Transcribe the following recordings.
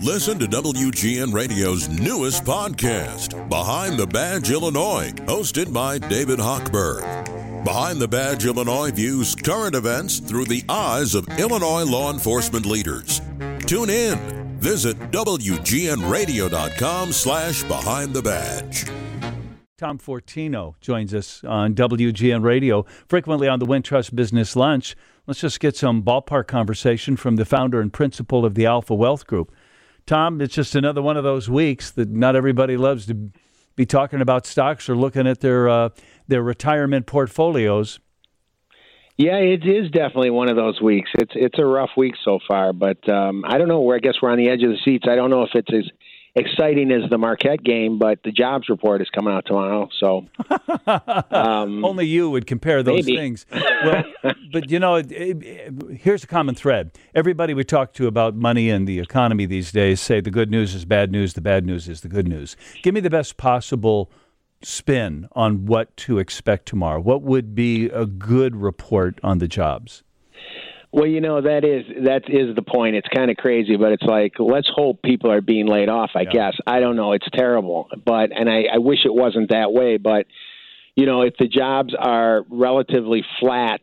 Listen to WGN Radio's newest podcast, Behind the Badge Illinois, hosted by David Hochberg. Behind the Badge Illinois views current events through the eyes of Illinois law enforcement leaders. Tune in. Visit WGNRadio.com slash Behind the Badge. Tom Fortino joins us on WGN Radio, frequently on the Wintrust Business Lunch. Let's just get some ballpark conversation from the founder and principal of the Alpha Wealth Group. Tom, it's just another one of those weeks that not everybody loves to be talking about stocks or looking at their uh, their retirement portfolios. Yeah, it is definitely one of those weeks. It's it's a rough week so far, but um, I don't know where. I guess we're on the edge of the seats. I don't know if it's as exciting as the Marquette game, but the jobs report is coming out tomorrow. So um, only you would compare those maybe. things. Well, but you know, it, it, here's a common thread. Everybody we talk to about money and the economy these days say the good news is bad news, the bad news is the good news. Give me the best possible spin on what to expect tomorrow. What would be a good report on the jobs? Well, you know that is that is the point. It's kind of crazy, but it's like let's hope people are being laid off. I yeah. guess I don't know. It's terrible, but and I, I wish it wasn't that way. But you know, if the jobs are relatively flat,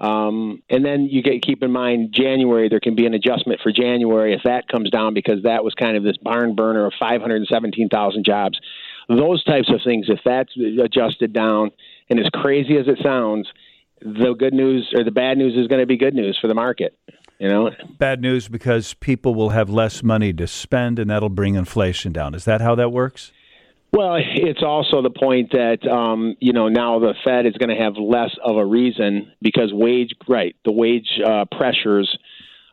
um, and then you get keep in mind January there can be an adjustment for January if that comes down because that was kind of this barn burner of 517,000 jobs. Those types of things, if that's adjusted down, and as crazy as it sounds the good news or the bad news is going to be good news for the market. You know, bad news because people will have less money to spend, and that'll bring inflation down. Is that how that works? Well, it's also the point that um, you know now the Fed is going to have less of a reason because wage right the wage uh, pressures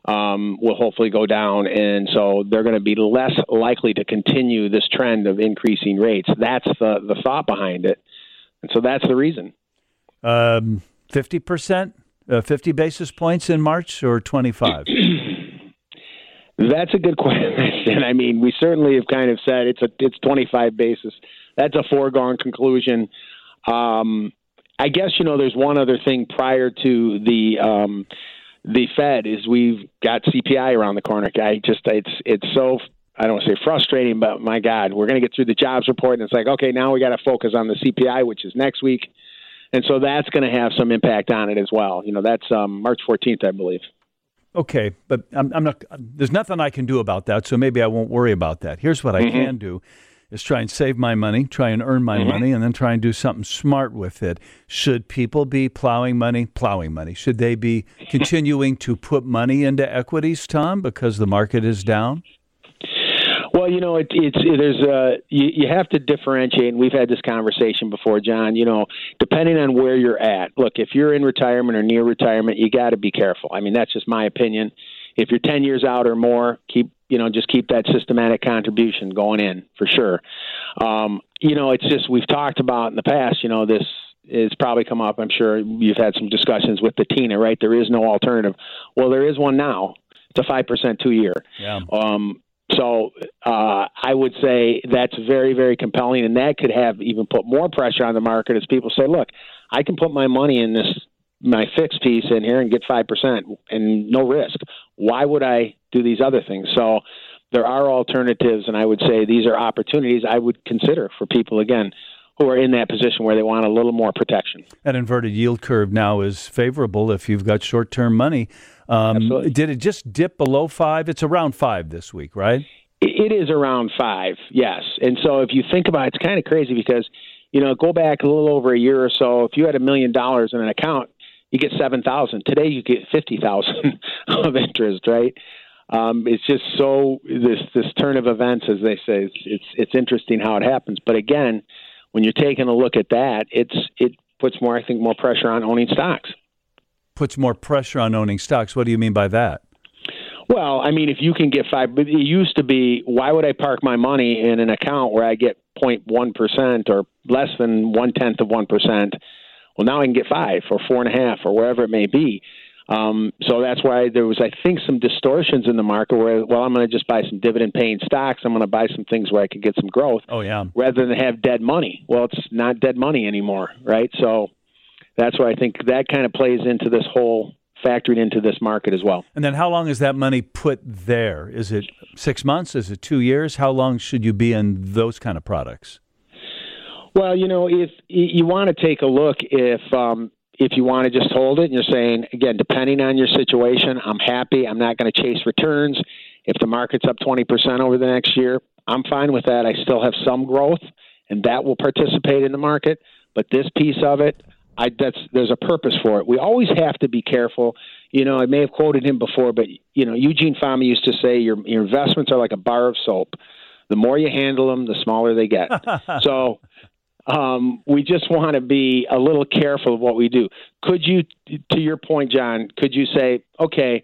um, will hopefully go down, and so they're going to be less likely to continue this trend of increasing rates. That's the the thought behind it, and so that's the reason. Um, 50%, uh, 50 basis points in March or 25? That's a good question. I mean, we certainly have kind of said it's a it's 25 basis. That's a foregone conclusion. Um, I guess you know there's one other thing prior to the um, the Fed is we've got CPI around the corner. I just it's it's so I don't want to say frustrating, but my God, we're going to get through the jobs report, and it's like okay, now we got to focus on the CPI, which is next week and so that's going to have some impact on it as well. You know, that's um, March 14th, I believe. Okay, but I'm, I'm, not. There's nothing I can do about that, so maybe I won't worry about that. Here's what I mm-hmm. can do: is try and save my money, try and earn my mm-hmm. money, and then try and do something smart with it. Should people be plowing money, plowing money? Should they be continuing to put money into equities, Tom, because the market is down? Well, you know, it, it's it, there's uh, you, you have to differentiate. And we've had this conversation before, John. You know, depending on where you're at. Look, if you're in retirement or near retirement, you got to be careful. I mean, that's just my opinion. If you're 10 years out or more, keep you know just keep that systematic contribution going in for sure. Um, you know, it's just we've talked about in the past. You know, this is probably come up. I'm sure you've had some discussions with the TINA, right? There is no alternative. Well, there is one now. It's a five percent two year. Yeah. Um, so uh, I would say that's very, very compelling, and that could have even put more pressure on the market as people say, "Look, I can put my money in this my fixed piece in here and get five percent and no risk. Why would I do these other things?" So there are alternatives, and I would say these are opportunities I would consider for people again who are in that position where they want a little more protection. That inverted yield curve now is favorable if you've got short term money. Um, did it just dip below five? It's around five this week, right? It is around five, yes. And so if you think about it, it's kind of crazy because, you know, go back a little over a year or so. If you had a million dollars in an account, you get seven thousand. Today, you get fifty thousand of interest, right? Um, it's just so this this turn of events, as they say, it's, it's it's interesting how it happens. But again, when you're taking a look at that, it's it puts more, I think, more pressure on owning stocks puts more pressure on owning stocks. What do you mean by that? Well, I mean, if you can get five, it used to be, why would I park my money in an account where I get 0.1% or less than one tenth of 1%? Well, now I can get five or four and a half or wherever it may be. Um, so that's why there was, I think, some distortions in the market where, well, I'm going to just buy some dividend paying stocks. I'm going to buy some things where I can get some growth. Oh, yeah. Rather than have dead money. Well, it's not dead money anymore, right? So that's why I think that kind of plays into this whole factored into this market as well. And then how long is that money put there? Is it six months? Is it two years? How long should you be in those kind of products? Well, you know, if you want to take a look, if um, if you want to just hold it and you're saying, again, depending on your situation, I'm happy. I'm not going to chase returns. If the market's up 20% over the next year, I'm fine with that. I still have some growth, and that will participate in the market. But this piece of it, I, that's there's a purpose for it. We always have to be careful. You know, I may have quoted him before, but you know, Eugene Fama used to say, "Your your investments are like a bar of soap. The more you handle them, the smaller they get." so um, we just want to be a little careful of what we do. Could you, to your point, John, could you say, okay,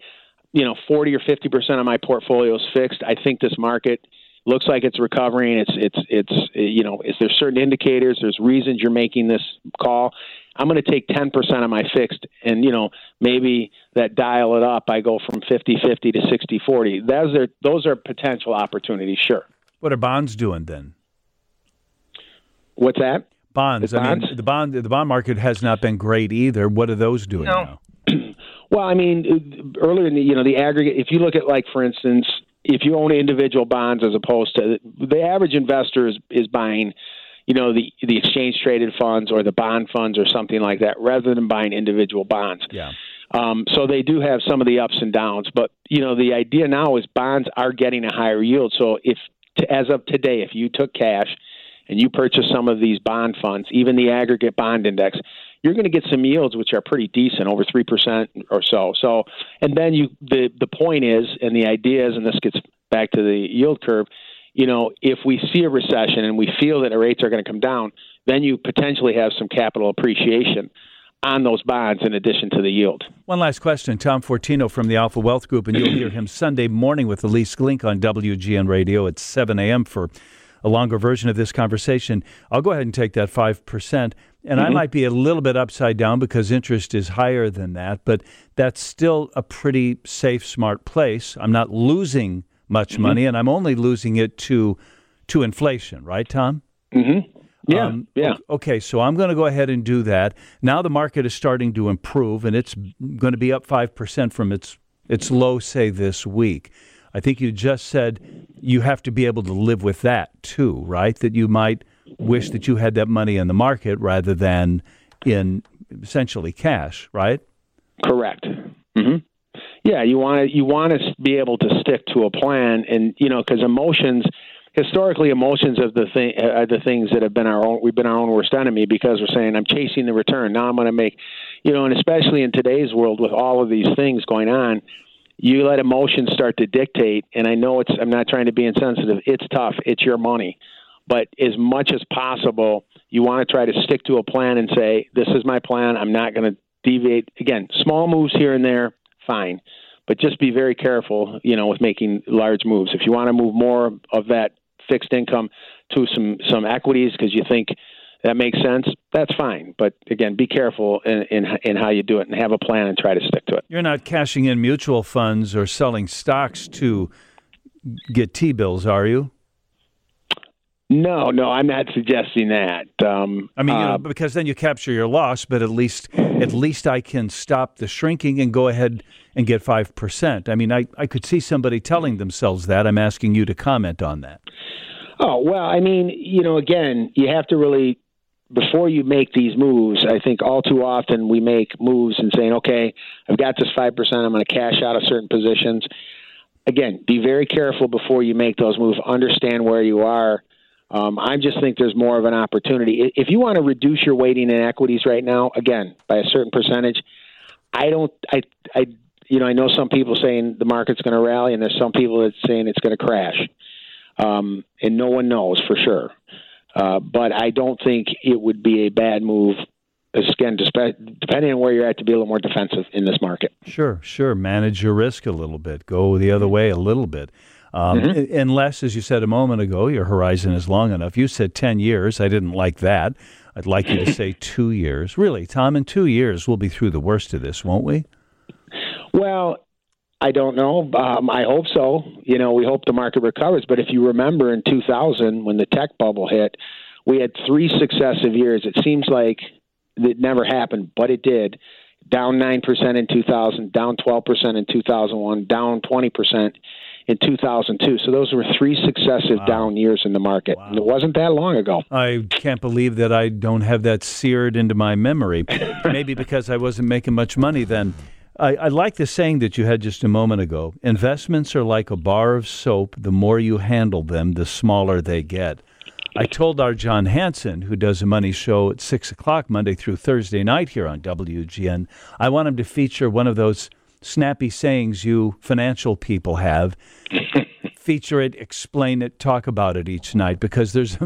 you know, 40 or 50 percent of my portfolio is fixed. I think this market looks like it's recovering. It's, it's, it's, you know, is there certain indicators? There's reasons you're making this call. I'm going to take 10 percent of my fixed, and you know, maybe that dial it up. I go from 50-50 to 60-40. Those are those are potential opportunities. Sure. What are bonds doing then? What's that? Bonds. The I bonds? mean, the bond the bond market has not been great either. What are those doing No. now? Well, I mean, earlier in the you know the aggregate. If you look at like for instance, if you own individual bonds as opposed to the average investor is, is buying, you know, the the exchange traded funds or the bond funds or something like that, rather than buying individual bonds. Yeah. Um, so they do have some of the ups and downs, but you know the idea now is bonds are getting a higher yield. So if t- as of today, if you took cash and you purchase some of these bond funds, even the aggregate bond index, you're going to get some yields which are pretty decent, over three percent or so. So, and then you the the point is, and the idea is, and this gets back to the yield curve. You know, if we see a recession and we feel that the rates are going to come down, then you potentially have some capital appreciation on those bonds in addition to the yield. One last question. Tom Fortino from the Alpha Wealth Group, and you'll hear him Sunday morning with Ilyce Glink on WGN Radio at 7 a.m. for a longer version of this conversation. I'll go ahead and take that 5%. And I might be a little bit upside down because interest is higher than that, but that's still a pretty safe, smart place. I'm not losing much money, and I'm only losing it to to inflation, right, Tom? Mm-hmm. Yeah, Um, yeah. Okay, so I'm going to go ahead and do that. Now the market is starting to improve, and it's going to be up five percent from its its low, say this week. I think you just said you have to be able to live with that too, right? That you might wish that you had that money in the market rather than in essentially cash, right? Correct. hmm Yeah, you want to you want to be able to stick to a plan, and you know, because emotions, historically, emotions of the thing are the things that have been our own. We've been our own worst enemy because we're saying I'm chasing the return. Now I'm going to make, you know, and especially in today's world with all of these things going on, you let emotions start to dictate. And I know it's. I'm not trying to be insensitive. It's tough. It's your money, but as much as possible, you want to try to stick to a plan and say, "This is my plan. I'm not going to deviate." Again, small moves here and there, fine, but just be very careful. You know, with making large moves. If you want to move more of that fixed income to some some equities because you think that makes sense, that's fine. But again, be careful in, in in how you do it and have a plan and try to stick to it. You're not cashing in mutual funds or selling stocks to get T bills, are you? No, no, I'm not suggesting that. Um, I mean, you uh, because then you capture your loss, but at least at least I can stop the shrinking and go ahead and get five percent. I mean, I, I could see somebody telling themselves that. I'm asking you to comment on that. Oh well, I mean, you know, again, you have to really before you make these moves. I think all too often we make moves and saying, "Okay, I've got this five percent. I'm going to cash out of certain positions." Again, be very careful before you make those moves. Understand where you are. Um, I just think there's more of an opportunity. If you want to reduce your weighting in equities right now, again, by a certain percentage, I don't. I. I. You know, I know some people saying the market's going to rally, and there's some people that saying it's going to crash um, and no one knows for sure. Uh, but I don't think it would be a bad move, again, depending on where you're at, to be a little more defensive in this market. Sure, sure. Manage your risk a little bit. Go the other way a little bit. Um, Mm-hmm. Unless, as you said a moment ago, your horizon is long enough. You said 10 years. I didn't like that. I'd like you to say two years. Really, Tom, in two years, we'll be through the worst of this, won't we? Well, I don't know. Um, I hope so. You know, we hope the market recovers. But if you remember in 2000, when the tech bubble hit, we had three successive years. It seems like it never happened, but it did. down 9% in 2000, down 12% in 2001, down 20% in 2002. So those were three successive wow. down years in the market. Wow. It wasn't that long ago. I can't believe that I don't have that seared into my memory. Maybe because I wasn't making much money then. I, I, like the saying that you had just a moment ago. Investments are like a bar of soap. The more you handle them, the smaller they get. I told our John Hanson, who does a money show at 6 o'clock Monday through Thursday night here on WGN, I want him to feature one of those snappy sayings you financial people have. feature it, explain it, talk about it each night because there's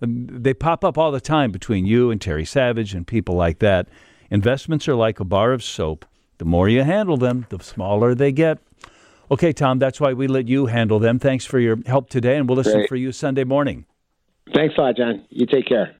they pop up all the time between you and Terry Savage and people like that. Investments are like a bar of soap. The more you handle them, the smaller they get. Okay, Tom, that's why we let you handle them. Thanks for your help today, and we'll listen Great. for you Sunday morning. Thanks a lot, John. You take care.